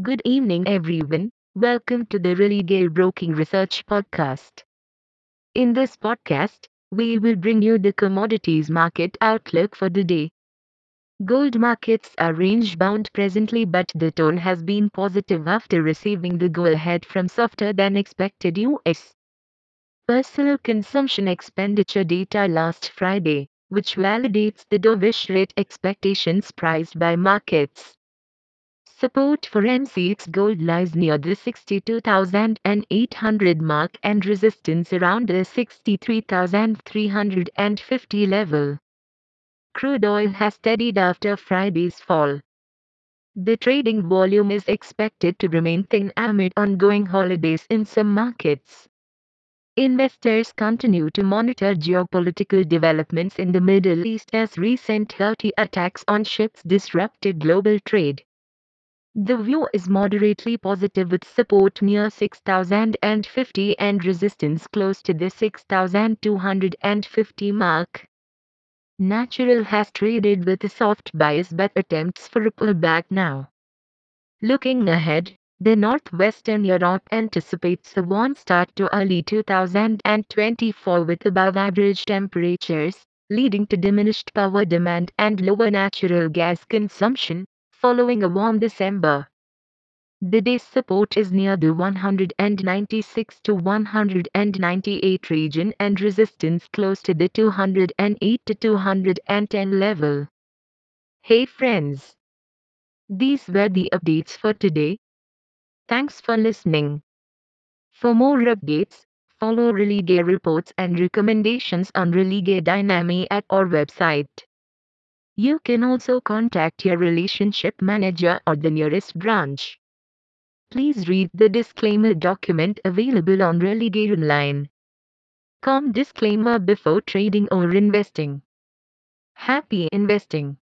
Good evening, everyone. Welcome to the Religare Broking Research Podcast. In this podcast, we will bring you the commodities market outlook for the day. Gold markets are range bound presently, but the tone has been positive after receiving the go ahead from softer than expected US personal consumption expenditure data last Friday, which validates the dovish rate expectations priced by markets. Support for MCX gold lies near the 62,800 mark and resistance around the 63,350 level. Crude oil has steadied after Friday's fall. The trading volume is expected to remain thin amid ongoing holidays in some markets. Investors continue to monitor geopolitical developments in the Middle East as recent Houthi attacks on ships disrupted global trade. The view is moderately positive with support near 6050 and resistance close to the 6250 mark. Natural has traded with a soft bias but attempts for a pullback now. Looking ahead, the Northwestern Europe anticipates a warm start to early 2024 with above average temperatures, leading to diminished power demand and lower natural gas consumption, following a warm December. The day's support is near the 196 to 198 region and resistance close to the 208 to 210 level. Hey friends! These were the updates for today. Thanks for listening. For more updates, follow Religare reports and recommendations on Religare Dynamic at our website. You can also contact your relationship manager or the nearest branch. Please read the disclaimer document available on Religare Online. Com disclaimer before trading or investing. Happy investing.